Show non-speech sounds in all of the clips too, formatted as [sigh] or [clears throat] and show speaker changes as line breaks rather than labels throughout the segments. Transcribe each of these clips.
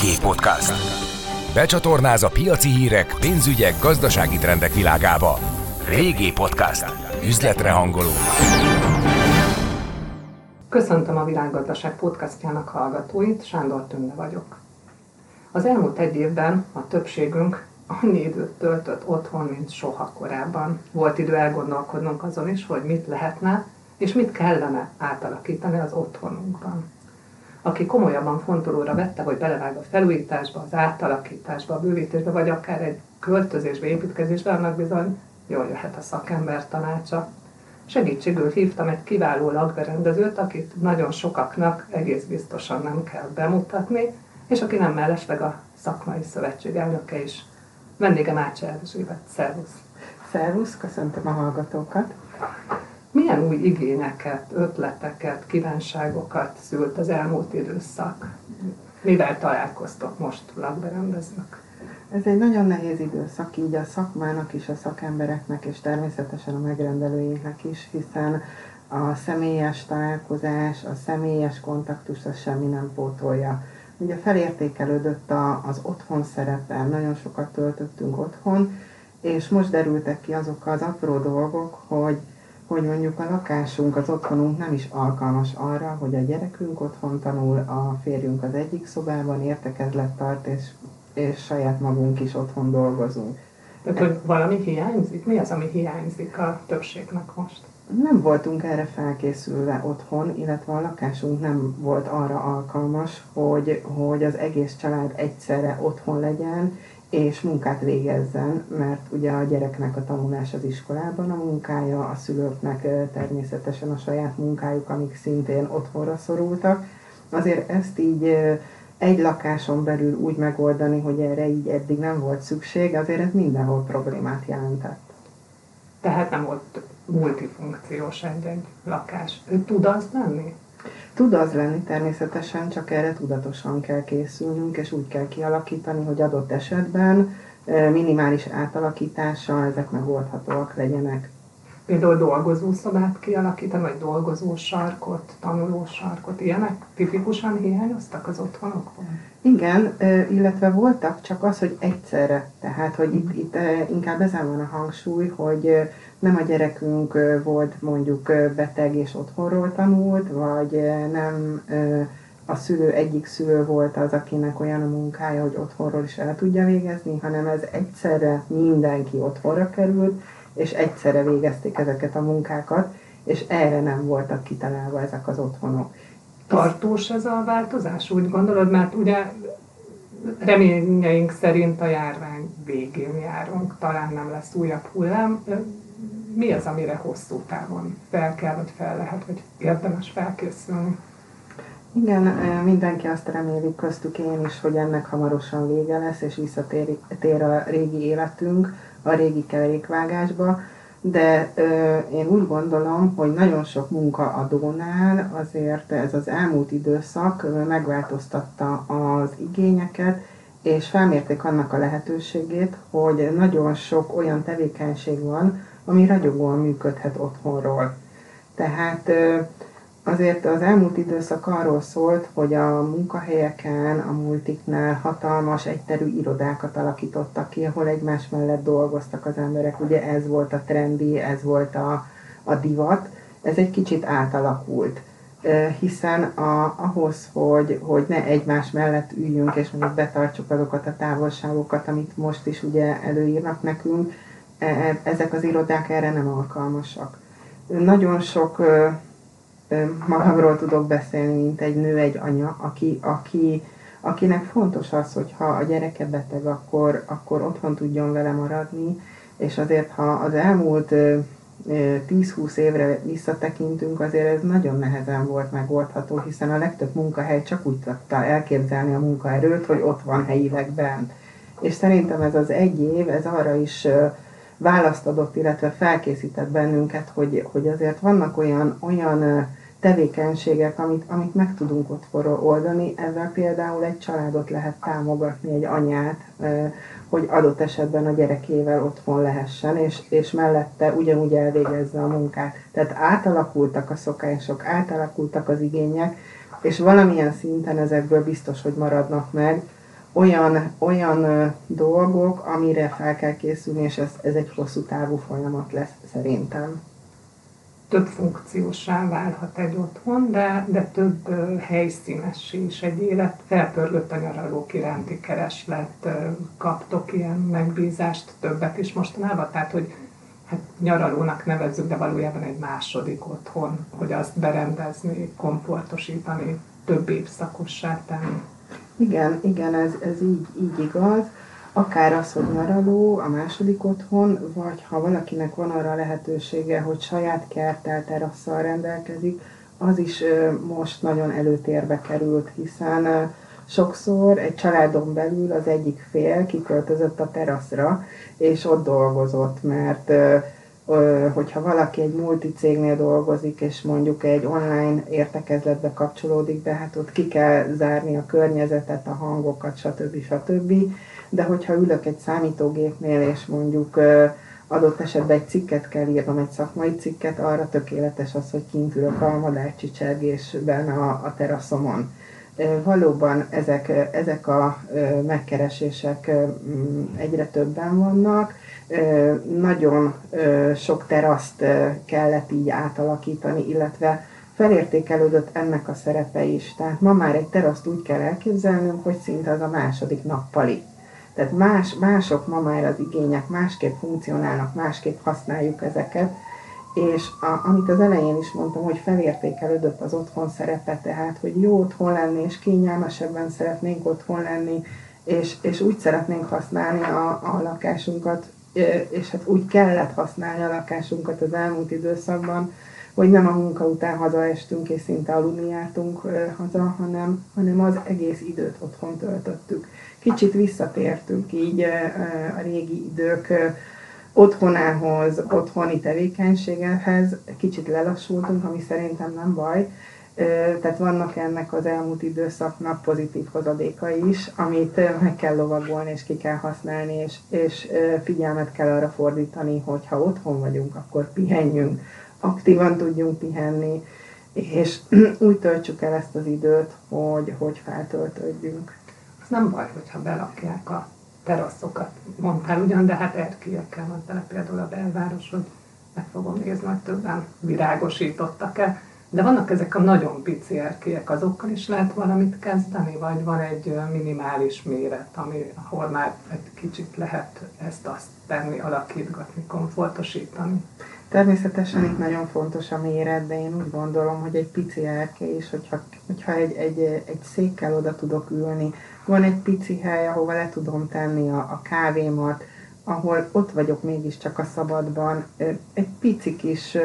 Régi Podcast. Becsatornáz a piaci hírek, pénzügyek, gazdasági trendek világába. Régi Podcast. Üzletre hangoló.
Köszöntöm a Világgazdaság podcastjának hallgatóit, Sándor Tünde vagyok. Az elmúlt egy évben a többségünk annyi időt töltött otthon, mint soha korábban. Volt idő elgondolkodnunk azon is, hogy mit lehetne és mit kellene átalakítani az otthonunkban. Aki komolyabban fontolóra vette, hogy belevág a felújításba, az átalakításba, a bővítésbe, vagy akár egy költözésbe, építkezésbe, annak bizony jól jöhet a szakember tanácsa. Segítségül hívtam egy kiváló lakberendezőt, akit nagyon sokaknak egész biztosan nem kell bemutatni, és aki nem mellesleg a szakmai szövetség elnöke is. Vendégem Ácsa Erzsébet. Szervusz!
Szervusz, köszöntöm a hallgatókat!
Milyen új igényeket, ötleteket, kívánságokat szült az elmúlt időszak? Mivel találkoztok most lakberendezők?
Ez egy nagyon nehéz időszak, így a szakmának is, a szakembereknek, és természetesen a megrendelőinknek is, hiszen a személyes találkozás, a személyes kontaktus, az semmi nem pótolja. Ugye felértékelődött a, az otthon szerepe, nagyon sokat töltöttünk otthon, és most derültek ki azok az apró dolgok, hogy hogy mondjuk a lakásunk, az otthonunk nem is alkalmas arra, hogy a gyerekünk otthon tanul, a férjünk az egyik szobában értekezlet tart, és, és saját magunk is otthon dolgozunk.
Tehát, hogy valami hiányzik? Mi az, ami hiányzik a többségnek most?
Nem voltunk erre felkészülve otthon, illetve a lakásunk nem volt arra alkalmas, hogy, hogy az egész család egyszerre otthon legyen, és munkát végezzen, mert ugye a gyereknek a tanulás az iskolában a munkája, a szülőknek természetesen a saját munkájuk, amik szintén otthonra szorultak. Azért ezt így egy lakáson belül úgy megoldani, hogy erre így eddig nem volt szükség, azért ez mindenhol problémát jelentett.
Tehát nem volt multifunkciós egy-egy lakás. Tud az lenni?
Tud az lenni természetesen, csak erre tudatosan kell készülnünk, és úgy kell kialakítani, hogy adott esetben minimális átalakítással ezek megoldhatóak legyenek.
Például dolgozószobát kialakítani, vagy dolgozósarkot, tanulósarkot, ilyenek tipikusan hiányoztak az otthonokban?
Igen, illetve voltak, csak az, hogy egyszerre. Tehát, hogy itt, itt inkább ezen van a hangsúly, hogy nem a gyerekünk volt mondjuk beteg és otthonról tanult, vagy nem a szülő egyik szülő volt az, akinek olyan a munkája, hogy otthonról is el tudja végezni, hanem ez egyszerre mindenki otthonra került, és egyszerre végezték ezeket a munkákat, és erre nem voltak kitalálva ezek az otthonok.
Tartós ez a változás, úgy gondolod? Mert ugye reményeink szerint a járvány végén járunk, talán nem lesz újabb hullám. Mi az, amire hosszú távon fel kell, vagy fel lehet, vagy érdemes felkészülni?
Igen, mindenki azt reméli köztük én is, hogy ennek hamarosan vége lesz, és visszatér a régi életünk, a régi kerékvágásba de ö, én úgy gondolom, hogy nagyon sok munkaadónál azért ez az elmúlt időszak megváltoztatta az igényeket, és felmérték annak a lehetőségét, hogy nagyon sok olyan tevékenység van, ami ragyogóan működhet otthonról. Tehát Azért az elmúlt időszak arról szólt, hogy a munkahelyeken, a multiknál hatalmas egyterű irodákat alakítottak ki, ahol egymás mellett dolgoztak az emberek. Ugye ez volt a trendi, ez volt a, a divat. Ez egy kicsit átalakult hiszen a, ahhoz, hogy, hogy ne egymás mellett üljünk, és mondjuk betartsuk azokat a távolságokat, amit most is ugye előírnak nekünk, ezek az irodák erre nem alkalmasak. Nagyon sok magamról tudok beszélni, mint egy nő, egy anya, aki, aki, akinek fontos az, hogy ha a gyereke beteg, akkor, akkor otthon tudjon vele maradni, és azért, ha az elmúlt 10-20 évre visszatekintünk, azért ez nagyon nehezen volt megoldható, hiszen a legtöbb munkahely csak úgy tudta elképzelni a munkaerőt, hogy ott van helyileg bent. És szerintem ez az egy év, ez arra is választ adott, illetve felkészített bennünket, hogy, hogy azért vannak olyan, olyan tevékenységek, amit, amit meg tudunk ott oldani. Ezzel például egy családot lehet támogatni, egy anyát, hogy adott esetben a gyerekével otthon lehessen, és, és mellette ugyanúgy elvégezze a munkát. Tehát átalakultak a szokások, átalakultak az igények, és valamilyen szinten ezekből biztos, hogy maradnak meg. Olyan, olyan dolgok, amire fel kell készülni, és ez, ez egy hosszú távú folyamat lesz szerintem
több funkciósá válhat egy otthon, de, de több helyszínes is egy élet. Felpörgött a nyaralók iránti kereslet, kaptok ilyen megbízást, többet is mostanában, tehát hogy hát nyaralónak nevezzük, de valójában egy második otthon, hogy azt berendezni, komfortosítani, több évszakossá tenni.
Igen, igen, ez, ez így, így igaz. Akár az, hogy nyaraló, a második otthon, vagy ha valakinek van arra lehetősége, hogy saját kerttel, terasszal rendelkezik, az is most nagyon előtérbe került, hiszen sokszor egy családon belül az egyik fél kiköltözött a teraszra, és ott dolgozott, mert hogyha valaki egy multicégnél dolgozik, és mondjuk egy online értekezletbe kapcsolódik be, hát ott ki kell zárni a környezetet, a hangokat, stb. stb de hogyha ülök egy számítógépnél, és mondjuk adott esetben egy cikket kell írnom, egy szakmai cikket, arra tökéletes az, hogy kint ülök a madárcsicsergésben a, a teraszomon. Valóban ezek, ezek a megkeresések egyre többen vannak. Nagyon sok teraszt kellett így átalakítani, illetve felértékelődött ennek a szerepe is. Tehát ma már egy teraszt úgy kell elképzelnünk, hogy szinte az a második nappali. Tehát más, mások ma már az igények, másképp funkcionálnak, másképp használjuk ezeket, és a, amit az elején is mondtam, hogy felértékelődött az otthon szerepe, tehát hogy jó otthon lenni, és kényelmesebben szeretnénk otthon lenni, és, és úgy szeretnénk használni a, a lakásunkat, és hát úgy kellett használni a lakásunkat az elmúlt időszakban, hogy nem a munka után hazaestünk és szinte aludni jártunk haza, hanem, hanem az egész időt otthon töltöttük. Kicsit visszatértünk így a régi idők otthonához, otthoni tevékenységhez, kicsit lelassultunk, ami szerintem nem baj. Tehát vannak ennek az elmúlt időszaknak pozitív hozadékai is, amit meg kell lovagolni és ki kell használni, és, és figyelmet kell arra fordítani, hogy ha otthon vagyunk, akkor pihenjünk, aktívan tudjunk pihenni, és [clears throat] úgy töltsük el ezt az időt, hogy, hogy feltöltődjünk
nem baj, hogyha belakják a teraszokat. Mondtál ugyan, de hát erkélyekkel tele például a belváros, hogy meg fogom nézni, hogy többen virágosítottak-e. De vannak ezek a nagyon pici erkélyek, azokkal is lehet valamit kezdeni, vagy van egy minimális méret, ami, ahol már egy kicsit lehet ezt-azt tenni, alakítgatni, komfortosítani.
Természetesen itt nagyon fontos a méret, de én úgy gondolom, hogy egy pici erkély is, hogyha, hogyha egy, egy, egy székkel oda tudok ülni, van egy pici hely, ahova le tudom tenni a, a kávémat, ahol ott vagyok mégiscsak a szabadban, egy pici kis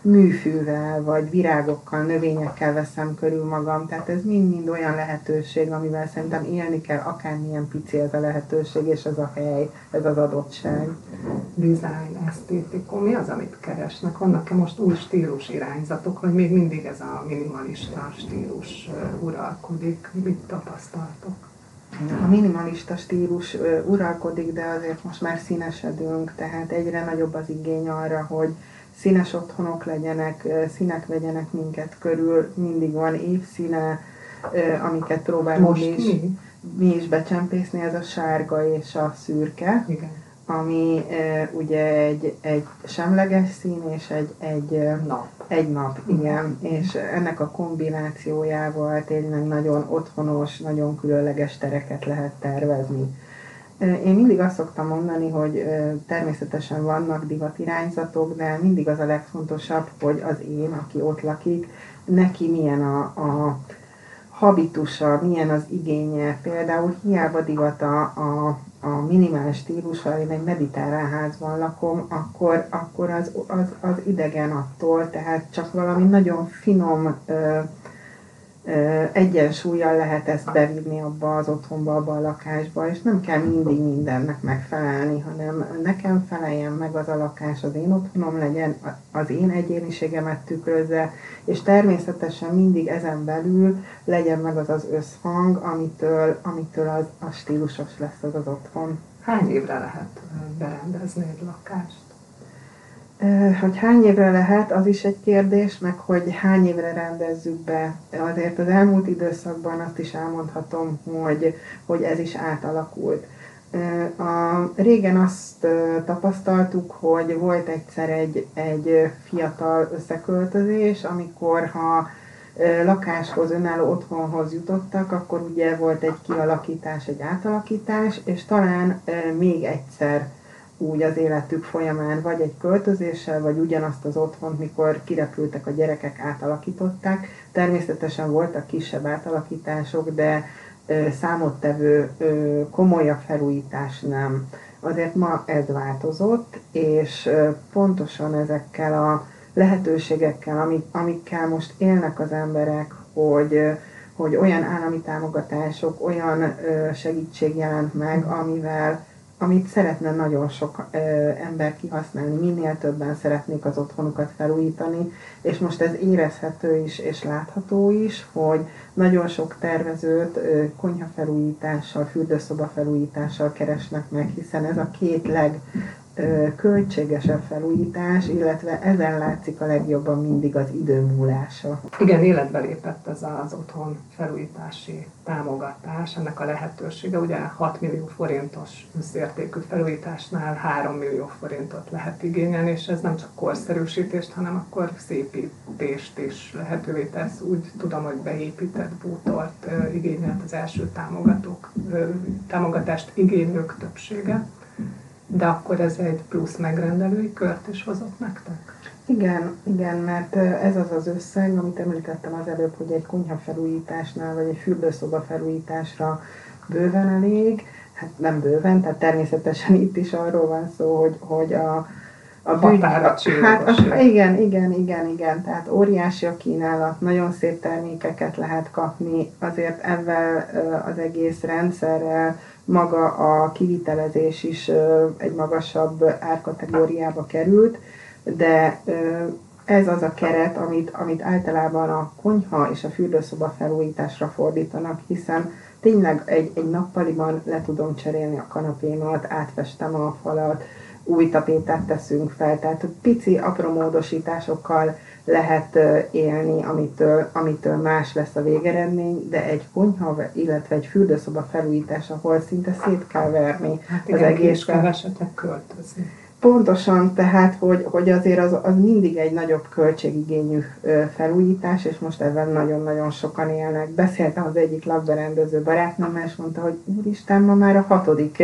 műfűvel, vagy virágokkal, növényekkel veszem körül magam, tehát ez mind-mind olyan lehetőség, amivel szerintem élni kell, akármilyen pici ez a lehetőség, és ez a hely, ez az adottság.
Design, esztétikum, mi az, amit keresnek? Vannak-e most új stílus irányzatok, vagy még mindig ez a minimalista stílus uralkodik? Mit tapasztaltok?
A minimalista stílus uralkodik, de azért most már színesedünk, tehát egyre nagyobb az igény arra, hogy színes otthonok legyenek, színek vegyenek minket körül, mindig van évszíne, amiket próbálunk
mi is, mi?
mi is becsempészni, ez a sárga és a szürke.
Igen
ami e, ugye egy, egy semleges szín és egy, egy
nap.
Egy nap, igen. És ennek a kombinációjával tényleg nagyon otthonos, nagyon különleges tereket lehet tervezni. Én mindig azt szoktam mondani, hogy természetesen vannak divatirányzatok, de mindig az a legfontosabb, hogy az én, aki ott lakik, neki milyen a, a habitusa, milyen az igénye. Például hiába divat a, a a minimális stílusra, én egy mediterrán házban lakom, akkor, akkor az, az, az idegen attól, tehát csak valami nagyon finom ö, egyensúlyjal lehet ezt bevinni abba az otthonba, abba a lakásba, és nem kell mindig mindennek megfelelni, hanem nekem feleljen meg az a lakás, az én otthonom legyen, az én egyéniségemet tükrözze, és természetesen mindig ezen belül legyen meg az az összhang, amitől, amitől az, a stílusos lesz az az otthon.
Hány évre lehet berendezni egy lakást?
Hogy hány évre lehet, az is egy kérdés, meg hogy hány évre rendezzük be. Azért az elmúlt időszakban azt is elmondhatom, hogy, hogy ez is átalakult. A, régen azt tapasztaltuk, hogy volt egyszer egy, egy fiatal összeköltözés, amikor ha lakáshoz, önálló otthonhoz jutottak, akkor ugye volt egy kialakítás, egy átalakítás, és talán még egyszer úgy az életük folyamán, vagy egy költözéssel, vagy ugyanazt az otthont, mikor kirepültek a gyerekek, átalakították. Természetesen voltak kisebb átalakítások, de számottevő komolyabb felújítás nem. Azért ma ez változott, és pontosan ezekkel a lehetőségekkel, amik, amikkel most élnek az emberek, hogy, hogy olyan állami támogatások, olyan segítség jelent meg, amivel amit szeretne nagyon sok ö, ember kihasználni, minél többen szeretnék az otthonukat felújítani, és most ez érezhető is és látható is, hogy nagyon sok tervezőt ö, konyhafelújítással, fürdőszoba felújítással keresnek meg, hiszen ez a két leg költségesebb felújítás, illetve ezen látszik a legjobban mindig az idő múlása.
Igen, életbe lépett ez az otthon felújítási támogatás, ennek a lehetősége. Ugye 6 millió forintos összértékű felújításnál 3 millió forintot lehet igényelni, és ez nem csak korszerűsítést, hanem akkor szépítést is lehetővé tesz. Úgy tudom, hogy beépített bútort igényelt az első támogatók, támogatást igénylők többsége de akkor ez egy plusz megrendelői kört is hozott nektek?
Igen, igen, mert ez az az összeg, amit említettem az előbb, hogy egy konyha felújításnál, vagy egy fürdőszoba felújításra bőven elég, hát nem bőven, tehát természetesen itt is arról van szó, hogy, hogy a,
a bűn, hát,
a, igen, igen, igen, igen, tehát óriási a kínálat, nagyon szép termékeket lehet kapni, azért ebben az egész rendszerrel maga a kivitelezés is egy magasabb árkategóriába került, de ez az a keret, amit, amit általában a konyha és a fürdőszoba felújításra fordítanak, hiszen tényleg egy, egy nappaliban le tudom cserélni a kanapémat, átfestem a falat, új tapétát teszünk fel, tehát pici apró módosításokkal lehet élni, amitől, amitől más lesz a végeredmény, de egy konyha, illetve egy fürdőszoba felújítás, ahol szinte szét kell verni
hát igen, az egész. kevesetek költözni.
Pontosan, tehát, hogy, hogy azért az, az mindig egy nagyobb költségigényű felújítás, és most ebben nagyon-nagyon sokan élnek. Beszéltem az egyik lakberendező barátnőmmel, és mondta, hogy úristen, ma már a hatodik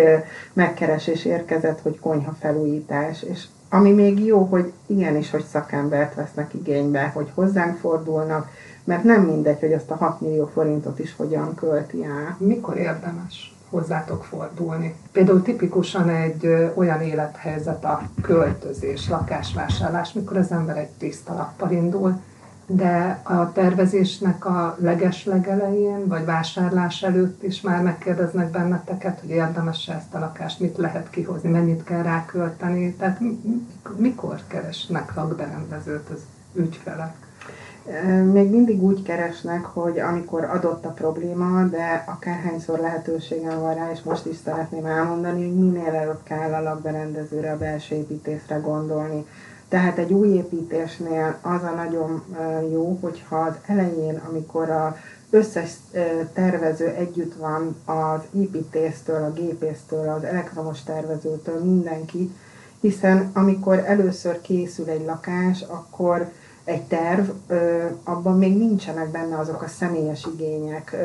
megkeresés érkezett, hogy konyha felújítás, és ami még jó, hogy igenis, hogy szakembert vesznek igénybe, hogy hozzánk fordulnak, mert nem mindegy, hogy azt a 6 millió forintot is hogyan költi el.
Mikor érdemes hozzátok fordulni? Például tipikusan egy olyan élethelyzet a költözés, lakásvásárlás, mikor az ember egy tiszta lappal indul, de a tervezésnek a leges legelején, vagy vásárlás előtt is már megkérdeznek benneteket, hogy érdemes ezt a lakást, mit lehet kihozni, mennyit kell rákölteni, tehát mikor keresnek lakberendezőt az ügyfelek?
Még mindig úgy keresnek, hogy amikor adott a probléma, de akárhányszor lehetőségem van rá, és most is szeretném elmondani, hogy minél előbb kell a lakberendezőre, a belső építészre gondolni. Tehát egy új építésnél az a nagyon jó, hogyha az elején, amikor a összes tervező együtt van az építésztől, a gépésztől, az elektromos tervezőtől, mindenki, hiszen amikor először készül egy lakás, akkor egy terv, abban még nincsenek benne azok a személyes igények,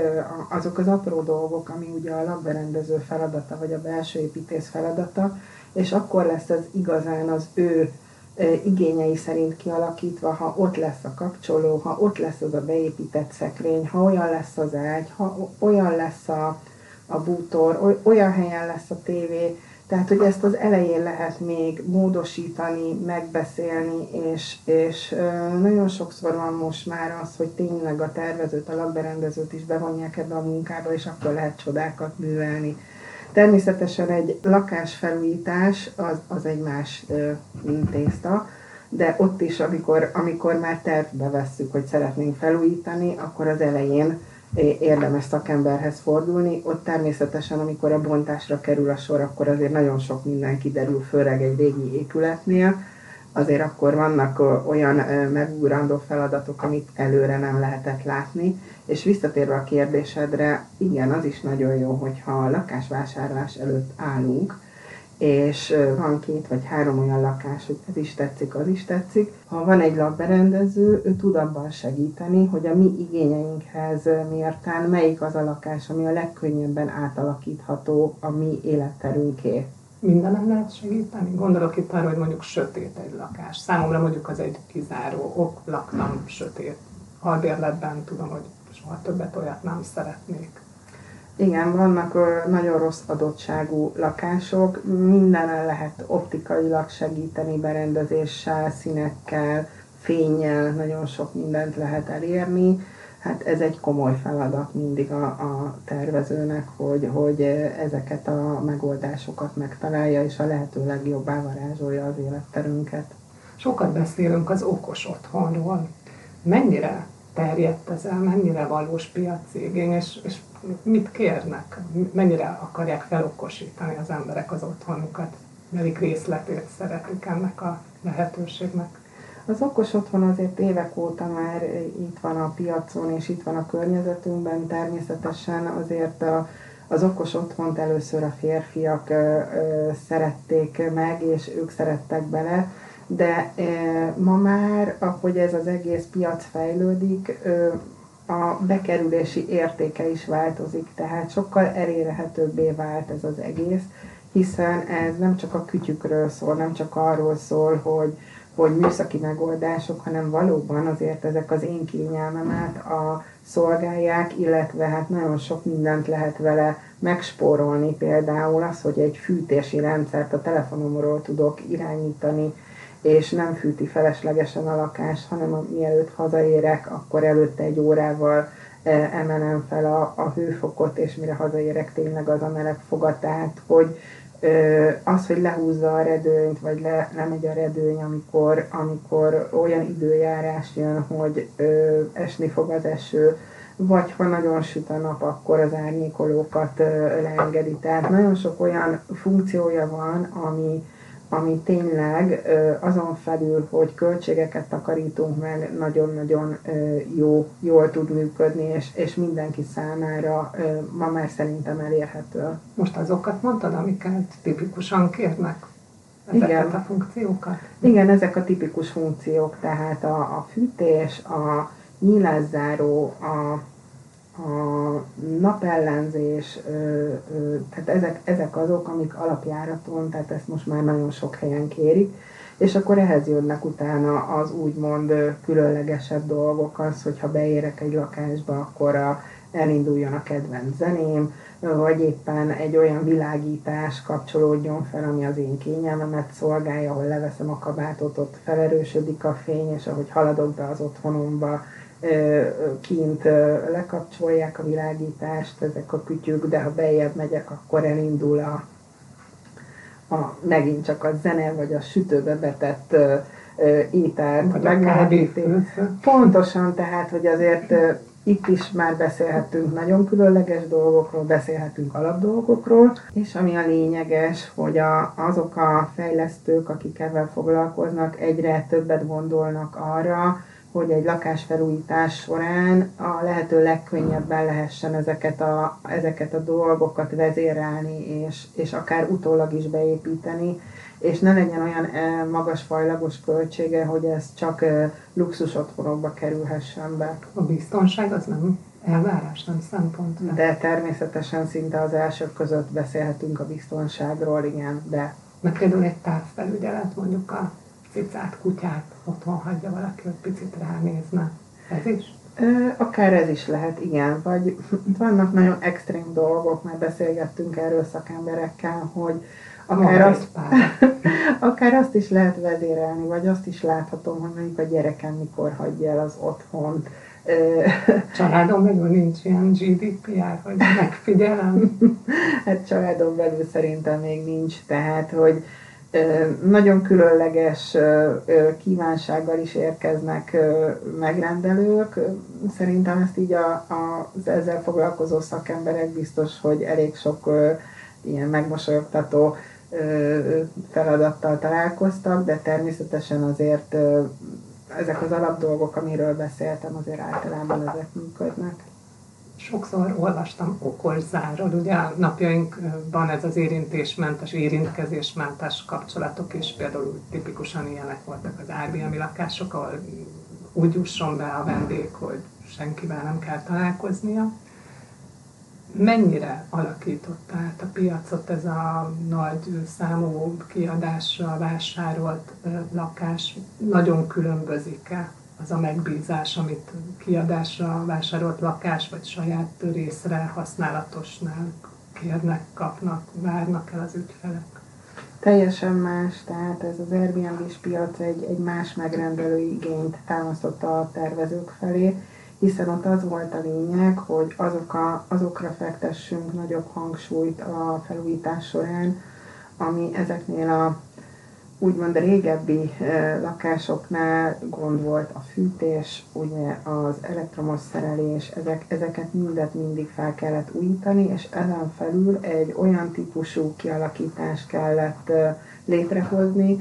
azok az apró dolgok, ami ugye a lakberendező feladata, vagy a belső építész feladata, és akkor lesz ez igazán az ő igényei szerint kialakítva, ha ott lesz a kapcsoló, ha ott lesz az a beépített szekrény, ha olyan lesz az ágy, ha olyan lesz a, a bútor, olyan helyen lesz a tévé, tehát, hogy ezt az elején lehet még módosítani, megbeszélni, és, és nagyon sokszor van most már az, hogy tényleg a tervezőt, a lakberendezőt is bevonják ebbe a munkába, és akkor lehet csodákat művelni. Természetesen egy lakásfelújítás az, az egy más tészta, de ott is, amikor, amikor már tervbe vesszük, hogy szeretnénk felújítani, akkor az elején érdemes szakemberhez fordulni. Ott természetesen, amikor a bontásra kerül a sor, akkor azért nagyon sok minden kiderül, főleg egy régi épületnél, azért akkor vannak olyan megugrandó feladatok, amit előre nem lehetett látni. És visszatérve a kérdésedre, igen, az is nagyon jó, hogyha a lakásvásárlás előtt állunk, és van két vagy három olyan lakás, hogy ez is tetszik, az is tetszik. Ha van egy lakberendező, ő tud abban segíteni, hogy a mi igényeinkhez mértán melyik az a lakás, ami a legkönnyebben átalakítható a mi életterünké.
Mindenem lehet segíteni? Gondolok itt arra, hogy mondjuk sötét egy lakás. Számomra mondjuk az egy kizáró ok, laktam sötét albérletben, tudom, hogy soha többet olyat nem szeretnék.
Igen, vannak nagyon rossz adottságú lakások, mindenen lehet optikailag segíteni berendezéssel, színekkel, fényjel, nagyon sok mindent lehet elérni. Hát ez egy komoly feladat mindig a, a tervezőnek, hogy, hogy ezeket a megoldásokat megtalálja, és a lehető legjobbá varázsolja az életterünket.
Sokat beszélünk az okos otthonról. Mennyire terjedt ez el, mennyire valós piaci igény, és, és mit kérnek, mennyire akarják felokosítani az emberek az otthonukat, melyik részletét szeretik ennek a lehetőségnek.
Az okos otthon azért évek óta már itt van a piacon, és itt van a környezetünkben. Természetesen azért a, az okos otthont először a férfiak ö, ö, szerették meg, és ők szerettek bele, de ma már, ahogy ez az egész piac fejlődik, a bekerülési értéke is változik, tehát sokkal elérhetőbbé vált ez az egész, hiszen ez nem csak a kütyükről szól, nem csak arról szól, hogy, hogy műszaki megoldások, hanem valóban azért ezek az én kényelmemet a szolgálják, illetve hát nagyon sok mindent lehet vele megspórolni, például az, hogy egy fűtési rendszert a telefonomról tudok irányítani, és nem fűti feleslegesen a lakást, hanem a, mielőtt hazaérek, akkor előtte egy órával e, emelem fel a, a hőfokot, és mire hazaérek tényleg az a meleg fogad, tehát hogy az, hogy lehúzza a redőnyt, vagy le, lemegy a redőny, amikor, amikor olyan időjárás jön, hogy ö, esni fog az eső, vagy ha nagyon süt a nap, akkor az árnyékolókat ö, leengedi. Tehát nagyon sok olyan funkciója van, ami, ami tényleg azon felül, hogy költségeket takarítunk meg, nagyon-nagyon jó, jól tud működni, és, és mindenki számára ma már szerintem elérhető.
Most azokat mondtad, amiket tipikusan kérnek? Ezeket Igen. a funkciókat?
Igen, ezek a tipikus funkciók, tehát a, a fűtés, a nyílászáró, a a napellenzés, tehát ezek, ezek azok, amik alapjáraton, tehát ezt most már nagyon sok helyen kérik, és akkor ehhez jönnek utána az úgymond különlegesebb dolgok, az, hogyha beérek egy lakásba, akkor a, elinduljon a kedvenc zeném, vagy éppen egy olyan világítás kapcsolódjon fel, ami az én kényelmemet szolgálja, ahol leveszem a kabátot, ott felerősödik a fény, és ahogy haladok be az otthonomba, kint lekapcsolják a világítást, ezek a kütyük, de ha bejebb megyek, akkor elindul a, a megint csak a zene, vagy a sütőbe betett ételt,
megmelegítés.
Pontosan, tehát, hogy azért itt is már beszélhetünk nagyon különleges dolgokról, beszélhetünk alapdolgokról, és ami a lényeges, hogy a, azok a fejlesztők, akik ebben foglalkoznak, egyre többet gondolnak arra, hogy egy lakásfelújítás során a lehető legkönnyebben lehessen ezeket a, ezeket a dolgokat vezérelni, és, és akár utólag is beépíteni, és ne legyen olyan e, magas fajlagos költsége, hogy ez csak e, luxus otthonokba kerülhessen be.
A biztonság az nem elvárás, nem szempont.
De természetesen szinte az elsők között beszélhetünk a biztonságról, igen, de...
Meg például egy távfelügyelet mondjuk a cicát, kutyát otthon hagyja valaki, hogy picit ránézne. Ez is?
Akár ez is lehet, igen. Vagy vannak nagyon extrém dolgok, mert beszélgettünk erről szakemberekkel, hogy akár azt, [laughs] akár azt is lehet vezérelni, vagy azt is láthatom, hogy mondjuk a gyerekem mikor hagyja el az otthont. [laughs]
Családon belül nincs ilyen GDPR, hogy megfigyelem? [laughs]
hát családon belül szerintem még nincs, tehát hogy nagyon különleges kívánsággal is érkeznek megrendelők. Szerintem ezt így a, a, az ezzel foglalkozó szakemberek biztos, hogy elég sok ilyen megmosolyogtató feladattal találkoztak, de természetesen azért ezek az alapdolgok, amiről beszéltem, azért általában ezek működnek.
Sokszor olvastam okos zárod, ugye a napjainkban ez az érintésmentes, érintkezésmentes kapcsolatok is például tipikusan ilyenek voltak az Airbnb lakások, ahol úgy jusson be a vendég, hogy senkivel nem kell találkoznia. Mennyire alakította át a piacot ez a nagy számú kiadásra vásárolt lakás? Nagyon különbözik-e az a megbízás, amit kiadásra vásárolt lakás vagy saját részre használatosnál kérnek, kapnak, várnak el az ügyfelek?
Teljesen más, tehát ez az Airbnb-s piac egy, egy más megrendelő igényt támasztotta a tervezők felé, hiszen ott az volt a lényeg, hogy azok a, azokra fektessünk nagyobb hangsúlyt a felújítás során, ami ezeknél a úgymond a régebbi lakásoknál gond volt a fűtés, ugye az elektromos szerelés, ezek, ezeket mindet mindig fel kellett újítani, és ezen felül egy olyan típusú kialakítást kellett létrehozni,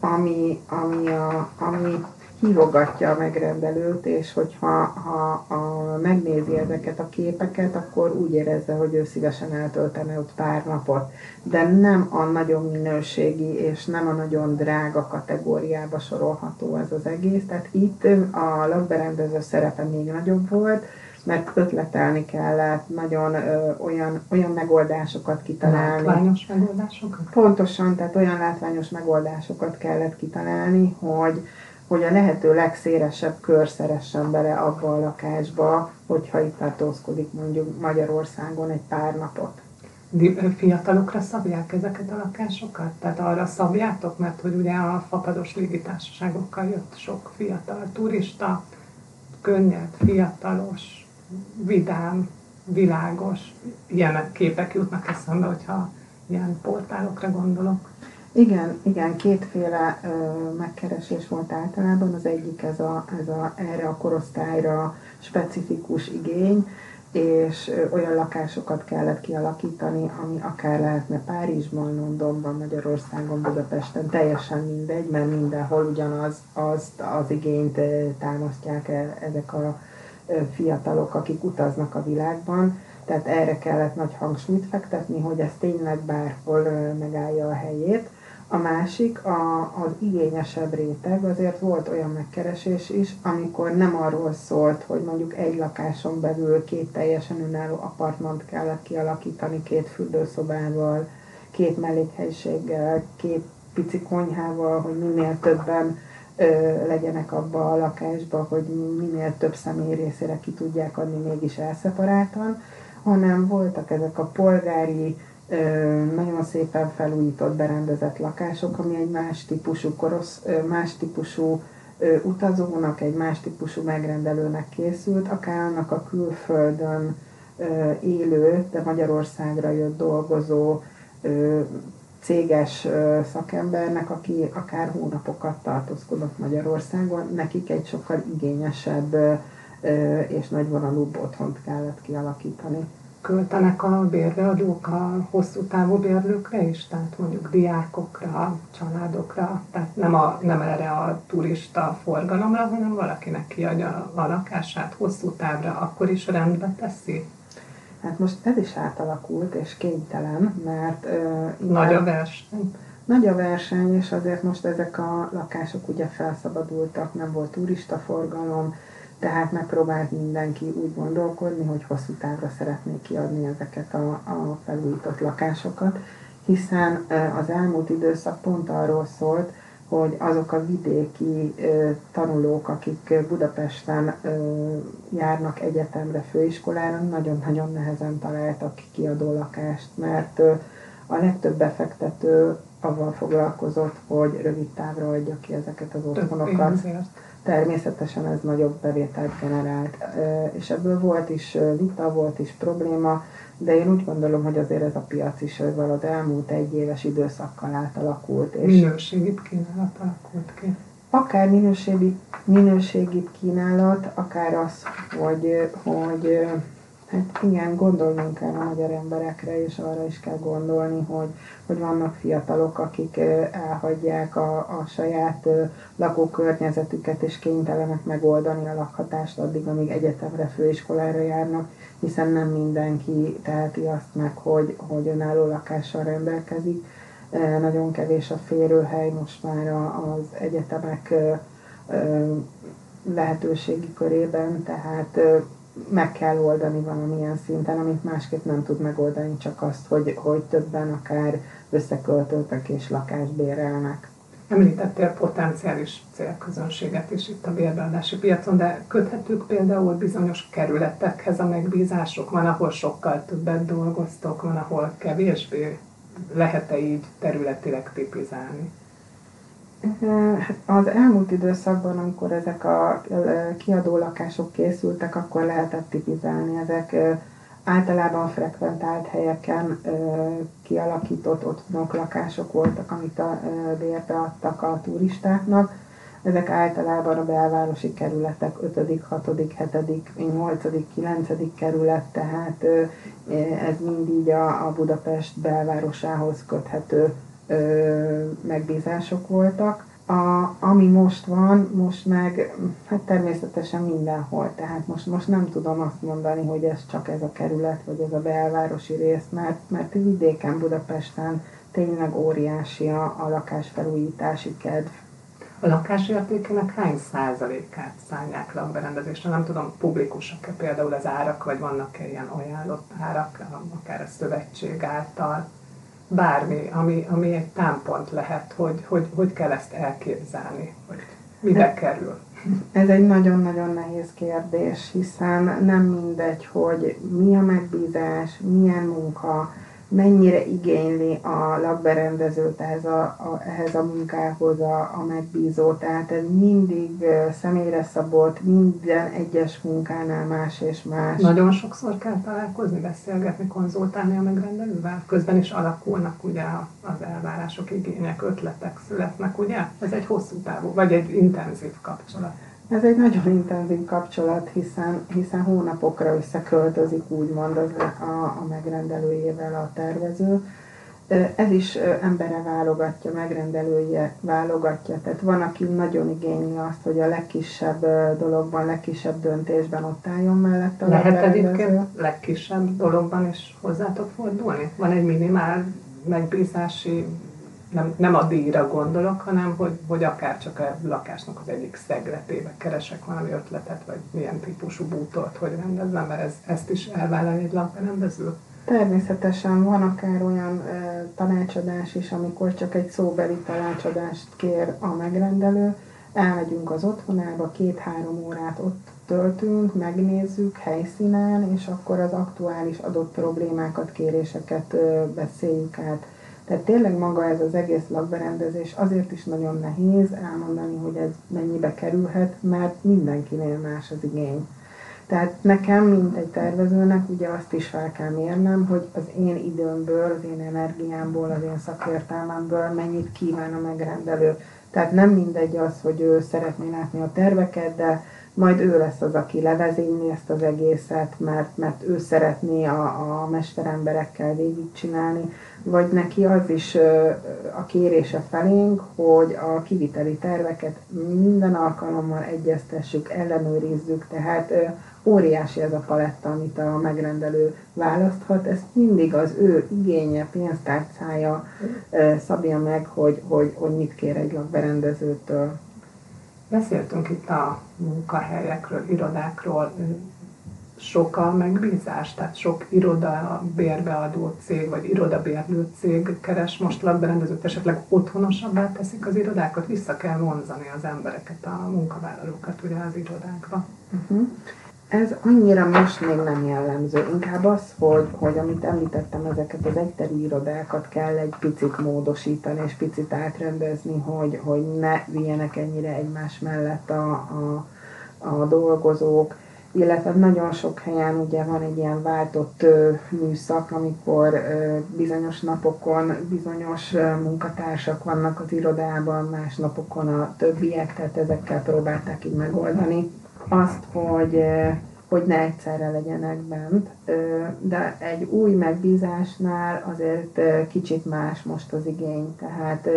ami, ami, a, ami hívogatja a megrendelőt, és hogyha ha, ha megnézi ezeket a képeket, akkor úgy érezze, hogy ő szívesen eltöltene ott pár napot. De nem a nagyon minőségi és nem a nagyon drága kategóriába sorolható ez az egész. Tehát itt a lakberendező szerepe még nagyobb volt, mert ötletelni kellett, nagyon ö, olyan, olyan megoldásokat kitalálni.
Látványos megoldásokat?
Pontosan, tehát olyan látványos megoldásokat kellett kitalálni, hogy, hogy a lehető legszélesebb kör szeressen bele abba a lakásba, hogyha itt tartózkodik mondjuk Magyarországon egy pár napot.
Fiatalokra szabják ezeket a lakásokat? Tehát arra szabjátok, mert hogy ugye a fapados légitársaságokkal jött sok fiatal turista, könnyed, fiatalos, vidám, világos, ilyen képek jutnak eszembe, hogyha ilyen portálokra gondolok.
Igen, igen, kétféle ö, megkeresés volt általában. Az egyik ez a, ez a erre a korosztályra specifikus igény, és ö, olyan lakásokat kellett kialakítani, ami akár lehetne Párizsban, Londonban, Magyarországon, Budapesten, teljesen mindegy, mert mindenhol ugyanaz azt az igényt ö, támasztják el ezek a ö, fiatalok, akik utaznak a világban. Tehát erre kellett nagy hangsúlyt fektetni, hogy ez tényleg bárhol megállja a helyét a másik, a, az igényesebb réteg, azért volt olyan megkeresés is, amikor nem arról szólt, hogy mondjuk egy lakáson belül két teljesen önálló apartmant kellett kialakítani, két fürdőszobával, két mellékhelyiséggel, két pici konyhával, hogy minél többen ö, legyenek abba a lakásba, hogy minél több személy részére ki tudják adni mégis elszeparáltan, hanem voltak ezek a polgári nagyon szépen felújított, berendezett lakások, ami egy más típusú korosz, más típusú utazónak, egy más típusú megrendelőnek készült, akár annak a külföldön élő, de Magyarországra jött dolgozó céges szakembernek, aki akár hónapokat tartózkodott Magyarországon, nekik egy sokkal igényesebb és nagyvonalúbb otthont kellett kialakítani
költenek a bérbeadók a hosszú távú bérlőkre is, tehát mondjuk diákokra, családokra, tehát nem, a, nem erre a turista forgalomra, hanem valakinek kiadja a lakását hosszú távra, akkor is rendbe teszi?
Hát most ez is átalakult, és kénytelen, mert...
Uh, Nagy a verseny.
Nagy a verseny, és azért most ezek a lakások ugye felszabadultak, nem volt turista forgalom, tehát megpróbált mindenki úgy gondolkodni, hogy hosszú távra szeretnék kiadni ezeket a, a felújított lakásokat, hiszen az elmúlt időszak pont arról szólt, hogy azok a vidéki tanulók, akik Budapesten járnak egyetemre, főiskolára, nagyon-nagyon nehezen találtak kiadó lakást, mert a legtöbb befektető avval foglalkozott, hogy rövid távra adja ki ezeket az otthonokat természetesen ez nagyobb bevételt generált. És ebből volt is vita, volt is probléma, de én úgy gondolom, hogy azért ez a piac is ezzel az elmúlt egy éves időszakkal átalakult.
És minőségibb kínálat alakult ki.
Akár minőségi, minőségibb kínálat, akár az, hogy, hogy Hát igen, gondolnunk kell a magyar emberekre, és arra is kell gondolni, hogy, hogy vannak fiatalok, akik elhagyják a, a saját lakókörnyezetüket, és kénytelenek megoldani a lakhatást addig, amíg egyetemre, főiskolára járnak, hiszen nem mindenki teheti azt meg, hogy, hogy önálló lakással rendelkezik. Nagyon kevés a férőhely most már az egyetemek lehetőségi körében, tehát meg kell oldani valamilyen szinten, amit másképp nem tud megoldani, csak azt, hogy, hogy többen akár összeköltöltek és lakást bérelnek.
Említettél potenciális célközönséget is itt a bérbeadási piacon, de köthetők például bizonyos kerületekhez a megbízások? Van, ahol sokkal többet dolgoztok, van, ahol kevésbé? Lehet-e így területileg tipizálni?
Hát az elmúlt időszakban, amikor ezek a kiadó lakások készültek, akkor lehetett tipizálni. Ezek általában frekventált helyeken kialakított otthonok, lakások voltak, amit a bérbe adtak a turistáknak. Ezek általában a belvárosi kerületek 5., 6., 7., 8., 9. kerület, tehát ez mindig a, a Budapest belvárosához köthető megbízások voltak. A, ami most van, most meg hát természetesen mindenhol, tehát most, most nem tudom azt mondani, hogy ez csak ez a kerület, vagy ez a belvárosi rész, mert, mert vidéken, Budapesten tényleg óriási a, a lakásfelújítási kedv.
A lakásértékének hány százalékát szállják lakberendezésre? Nem tudom, publikusak-e például az árak, vagy vannak-e ilyen ajánlott árak, akár a szövetség által? Bármi, ami, ami egy támpont lehet, hogy, hogy hogy kell ezt elképzelni, hogy mibe kerül.
Ez egy nagyon-nagyon nehéz kérdés, hiszen nem mindegy, hogy mi a megbízás, milyen munka, mennyire igényli a lakberendezőt ehhez a, a, ehhez a munkához a, a megbízó. Tehát ez mindig személyre szabott, minden egyes munkánál más és más.
Nagyon sokszor kell találkozni, beszélgetni, konzultálni a megrendelővel. Közben is alakulnak ugye az elvárások, igények, ötletek születnek, ugye? Ez egy hosszú távú, vagy egy intenzív kapcsolat.
Ez egy nagyon intenzív kapcsolat, hiszen, hiszen hónapokra összeköltözik úgymond az, a, a megrendelőjével a tervező. Ez is embere válogatja, megrendelője válogatja. Tehát van, aki nagyon igényli azt, hogy a legkisebb dologban, legkisebb döntésben ott álljon mellett a
Lehet egyébként legkisebb dologban is hozzátok fordulni? Van egy minimál megbízási nem, nem a díjra gondolok, hanem hogy, hogy akár csak a lakásnak az egyik szegletébe keresek valami ötletet, vagy milyen típusú bútort, hogy rendezzem, mert ez, ezt is elvállal egy lakberendező.
Természetesen van akár olyan e, tanácsadás is, amikor csak egy szóbeli tanácsadást kér a megrendelő, elmegyünk az otthonába, két-három órát ott töltünk, megnézzük helyszínen, és akkor az aktuális adott problémákat, kéréseket e, beszéljük át tehát tényleg maga ez az egész lakberendezés azért is nagyon nehéz elmondani, hogy ez mennyibe kerülhet, mert mindenkinél más az igény. Tehát nekem, mint egy tervezőnek, ugye azt is fel kell mérnem, hogy az én időmből, az én energiámból, az én szakértelmemből mennyit kíván a megrendelő. Tehát nem mindegy az, hogy ő szeretné látni a terveket, de majd ő lesz az, aki levezényli ezt az egészet, mert, mert ő szeretné a, a mesteremberekkel végigcsinálni, vagy neki az is a kérése felénk, hogy a kiviteli terveket minden alkalommal egyeztessük, ellenőrizzük, tehát óriási ez a paletta, amit a megrendelő választhat, ezt mindig az ő igénye, pénztárcája szabja meg, hogy, hogy, hogy mit kér egy lakberendezőtől.
Beszéltünk itt a munkahelyekről, irodákról, sok a megbízás, tehát sok iroda bérbeadó cég, vagy irodabérlő cég keres most lakberendezőt, esetleg otthonosabbá teszik az irodákat, vissza kell vonzani az embereket, a munkavállalókat ugye az irodákba. Uh-huh.
Ez annyira most még nem jellemző. Inkább az, hogy, hogy amit említettem, ezeket az egyterű irodákat kell egy picit módosítani, és picit átrendezni, hogy, hogy ne vigyenek ennyire egymás mellett a, a, a dolgozók illetve nagyon sok helyen ugye van egy ilyen váltott ö, műszak, amikor ö, bizonyos napokon bizonyos ö, munkatársak vannak az irodában, más napokon a többiek, tehát ezekkel próbálták így megoldani. Azt, hogy hogy ne egyszerre legyenek bent, de egy új megbízásnál azért kicsit más most az igény, tehát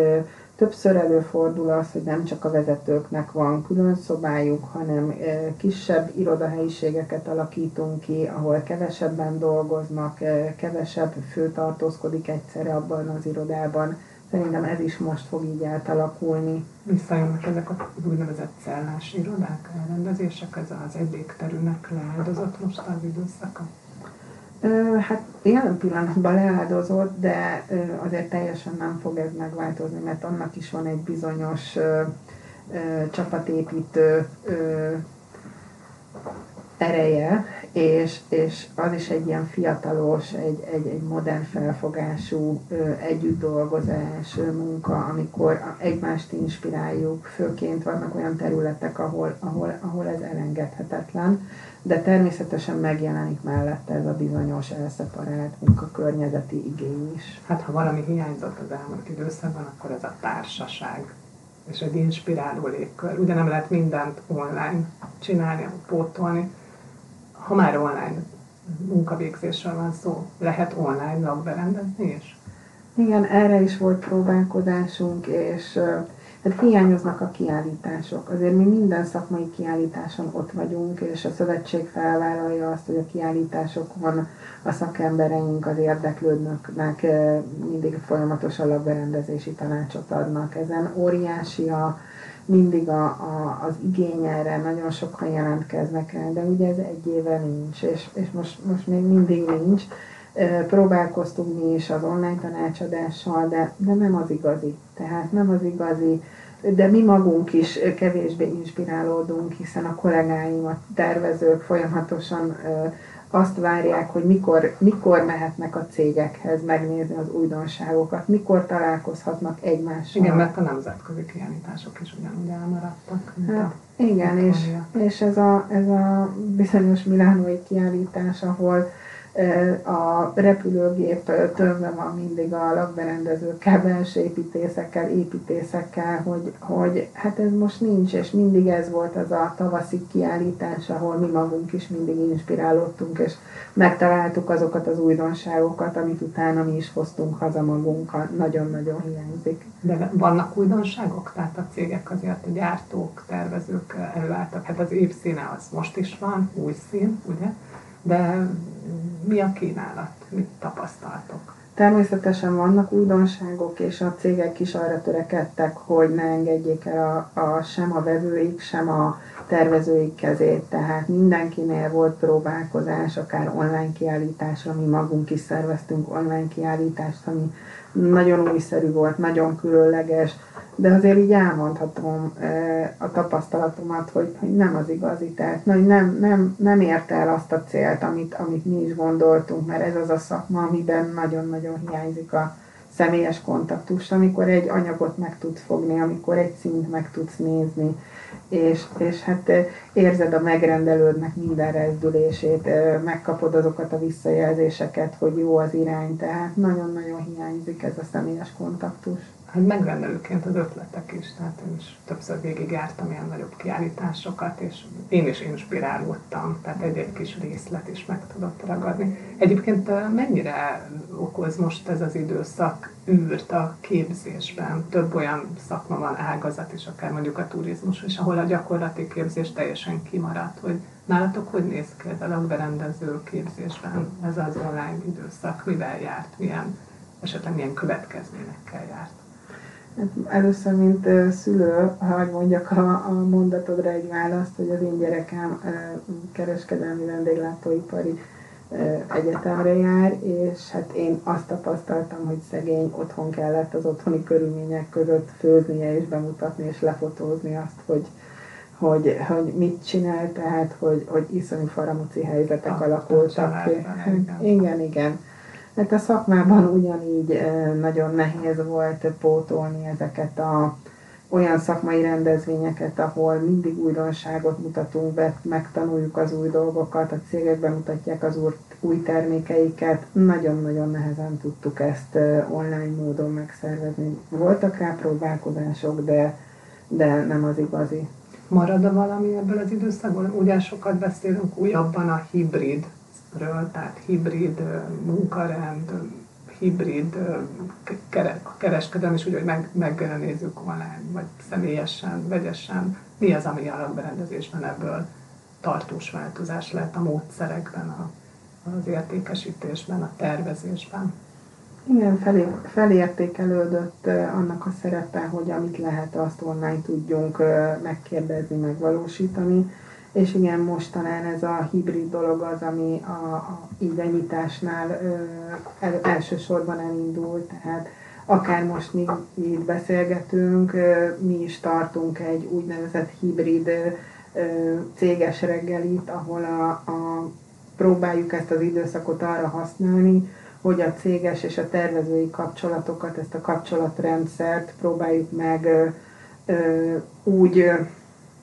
többször előfordul az, hogy nem csak a vezetőknek van külön szobájuk, hanem kisebb irodahelyiségeket alakítunk ki, ahol kevesebben dolgoznak, kevesebb fő tartózkodik egyszerre abban az irodában. Szerintem ez is most fog így átalakulni.
Visszajönnek ezek a úgynevezett cellás irodák, elrendezések, ez az egy légterűnek leáldozott most az időszaka?
Hát jelen pillanatban leáldozott, de azért teljesen nem fog ez megváltozni, mert annak is van egy bizonyos csapatépítő ereje, és, és az is egy ilyen fiatalos, egy, egy, egy modern felfogású együttdolgozás munka, amikor egymást inspiráljuk, főként vannak olyan területek, ahol, ahol, ahol ez elengedhetetlen, de természetesen megjelenik mellette ez a bizonyos elszeparált munkakörnyezeti igény is.
Hát ha valami hiányzott az elmúlt időszakban, akkor ez a társaság és egy inspiráló légkör. Ugye nem lehet mindent online csinálni, pótolni, ha már online munkavégzésről van szó, lehet online lakberendezni is?
Igen, erre is volt próbálkozásunk, és hát hiányoznak a kiállítások. Azért mi minden szakmai kiállításon ott vagyunk, és a szövetség felvállalja azt, hogy a kiállításokon a szakembereink, az érdeklődnöknek mindig folyamatosan lakberendezési tanácsot adnak. Ezen óriási a mindig a, a, az igény nagyon sokan jelentkeznek rá, de ugye ez egy éve nincs, és, és most, most még mindig nincs. Próbálkoztunk mi is az online tanácsadással, de, de nem az igazi. Tehát nem az igazi, de mi magunk is kevésbé inspirálódunk, hiszen a kollégáim, a tervezők folyamatosan azt várják, hogy mikor, mikor mehetnek a cégekhez megnézni az újdonságokat, mikor találkozhatnak egymással.
Igen, mert a nemzetközi kiállítások is ugyanúgy elmaradtak.
Hát, igen, és, és ez, a, ez a bizonyos milánói kiállítás, ahol a repülőgép tömve van mindig a lakberendezőkkel, belső építészekkel, építészekkel, hogy, hogy hát ez most nincs, és mindig ez volt az a tavaszi kiállítás, ahol mi magunk is mindig inspirálódtunk, és megtaláltuk azokat az újdonságokat, amit utána mi is hoztunk haza magunkkal. Nagyon-nagyon hiányzik.
De vannak újdonságok? Tehát a cégek azért, a gyártók, tervezők előálltak. Hát az évszíne az most is van, új szín, ugye? De mi a kínálat? Mit tapasztaltok?
Természetesen vannak újdonságok, és a cégek is arra törekedtek, hogy ne engedjék el a, a, sem a vevőik, sem a tervezőik kezét. Tehát mindenkinél volt próbálkozás, akár online kiállításra, mi magunk is szerveztünk online kiállítást, ami nagyon újszerű volt, nagyon különleges, de azért így elmondhatom a tapasztalatomat, hogy, hogy nem az igazi, tehát hogy nem, nem, nem érte el azt a célt, amit, amit mi is gondoltunk, mert ez az a szakma, amiben nagyon-nagyon hiányzik a személyes kontaktus, amikor egy anyagot meg tudsz fogni, amikor egy színt meg tudsz nézni, és, és hát érzed a megrendelődnek minden rezdülését, megkapod azokat a visszajelzéseket, hogy jó az irány, tehát nagyon-nagyon hiányzik ez a személyes kontaktus
hát megrendelőként az ötletek is, tehát én is többször végigjártam ilyen nagyobb kiállításokat, és én is inspirálódtam, tehát egy-egy kis részlet is meg tudott ragadni. Egyébként mennyire okoz most ez az időszak űrt a képzésben? Több olyan szakma van, ágazat is, akár mondjuk a turizmus is, ahol a gyakorlati képzés teljesen kimaradt, hogy nálatok hogy néz ki a lakberendező képzésben ez az online időszak, mivel járt, milyen esetleg milyen következményekkel járt?
Először, mint szülő, ha mondjak a, a mondatodra egy választ, hogy az én gyerekem kereskedelmi vendéglátóipari egyetemre jár, és hát én azt tapasztaltam, hogy szegény otthon kellett az otthoni körülmények között főznie és bemutatni és lefotózni azt, hogy, hogy, hogy mit csinál, tehát hogy, hogy iszonyú faramúci helyzetek a, alakultak ki. Igen, igen. Hát a szakmában ugyanígy nagyon nehéz volt pótolni ezeket a olyan szakmai rendezvényeket, ahol mindig újdonságot mutatunk be, megtanuljuk az új dolgokat, a cégek bemutatják az új, termékeiket. Nagyon-nagyon nehezen tudtuk ezt online módon megszervezni. Voltak rá próbálkozások, de, de nem az igazi.
Marad-e valami ebből az időszakból? Ugye sokat beszélünk újabban a hibridről, tehát hibrid munkarend, hibrid kereskedelem is úgy, hogy meg, megnézzük online, vagy személyesen, vegyesen, mi az, ami a lakberendezésben ebből tartós változás lehet a módszerekben, a, az értékesítésben, a tervezésben.
Igen, felé, felértékelődött annak a szerepe, hogy amit lehet, azt online tudjunk megkérdezni, megvalósítani. És igen, most talán ez a hibrid dolog az, ami a, a irányításnál el, elsősorban elindult, tehát akár most mi itt beszélgetünk, mi is tartunk egy úgynevezett hibrid céges reggelit, ahol a, a, próbáljuk ezt az időszakot arra használni, hogy a céges és a tervezői kapcsolatokat, ezt a kapcsolatrendszert próbáljuk meg ö, ö, úgy,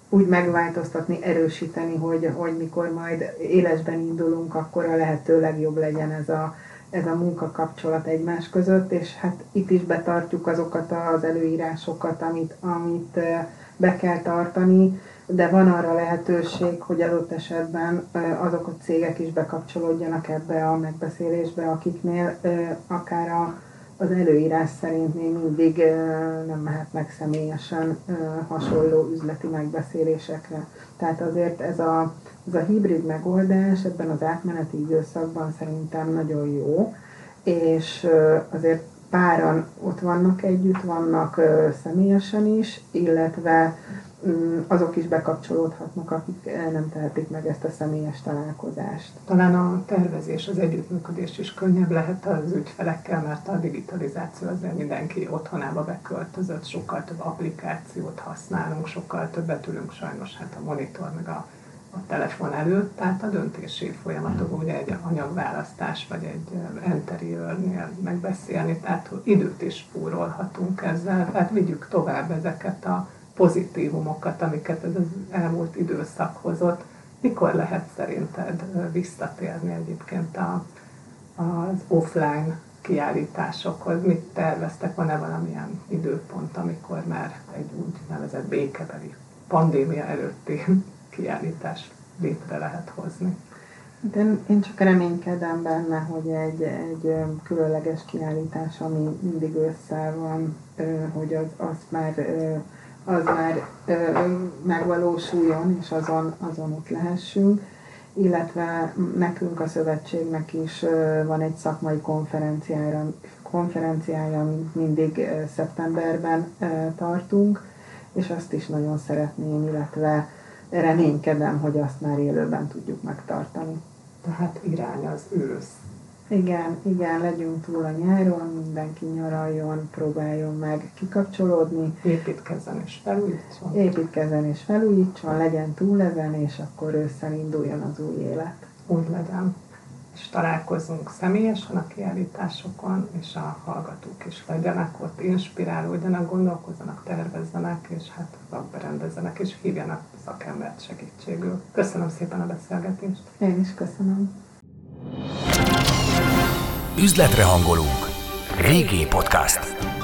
úgy megváltoztatni, erősíteni, hogy, hogy mikor majd élesben indulunk, akkor a lehető legjobb legyen ez a, ez a munkakapcsolat egymás között, és hát itt is betartjuk azokat az előírásokat, amit, amit be kell tartani, de van arra lehetőség, hogy adott esetben azok a cégek is bekapcsolódjanak ebbe a megbeszélésbe, akiknél akár a, az előírás szerint még mindig nem mehetnek személyesen hasonló üzleti megbeszélésekre. Tehát azért ez a, ez a hibrid megoldás ebben az átmeneti időszakban szerintem nagyon jó, és azért páran ott vannak együtt, vannak személyesen is, illetve azok is bekapcsolódhatnak, akik nem tehetik meg ezt a személyes találkozást.
Talán a tervezés, az együttműködés is könnyebb lehet az ügyfelekkel, mert a digitalizáció azért mindenki otthonába beköltözött, sokkal több applikációt használunk, sokkal többet ülünk sajnos hát a monitor meg a, a telefon előtt, tehát a döntési folyamatok, ugye egy anyagválasztás vagy egy interiőrnél megbeszélni, tehát időt is spórolhatunk ezzel, tehát vigyük tovább ezeket a pozitívumokat, amiket ez az elmúlt időszak hozott. Mikor lehet szerinted visszatérni egyébként a, az offline kiállításokhoz? Mit terveztek? Van-e valamilyen időpont, amikor már egy úgynevezett békebeli pandémia előtti [laughs] kiállítás létre lehet hozni?
De én csak reménykedem benne, hogy egy, egy különleges kiállítás, ami mindig össze van, hogy az, az már az már ö, megvalósuljon, és azon, azon ott lehessünk. Illetve nekünk a szövetségnek is ö, van egy szakmai konferenciára, konferenciája, amit mindig ö, szeptemberben ö, tartunk, és azt is nagyon szeretném, illetve reménykedem, hogy azt már élőben tudjuk megtartani.
Tehát irány az ősz.
Igen, igen, legyünk túl a nyáron, mindenki nyaraljon, próbáljon meg kikapcsolódni.
Építkezzen és felújítson.
Építkezzen és felújítson, legyen túl ezen, és akkor ősszel induljon az új élet.
Úgy legyen. És találkozunk személyesen a kiállításokon, és a hallgatók is legyenek ott, inspirálódjanak, gondolkozzanak, tervezzenek, és hát berendezzenek, és hívjanak szakembert segítségül. Köszönöm szépen a beszélgetést.
Én is köszönöm.
Üzletre hangolunk. Régi podcast.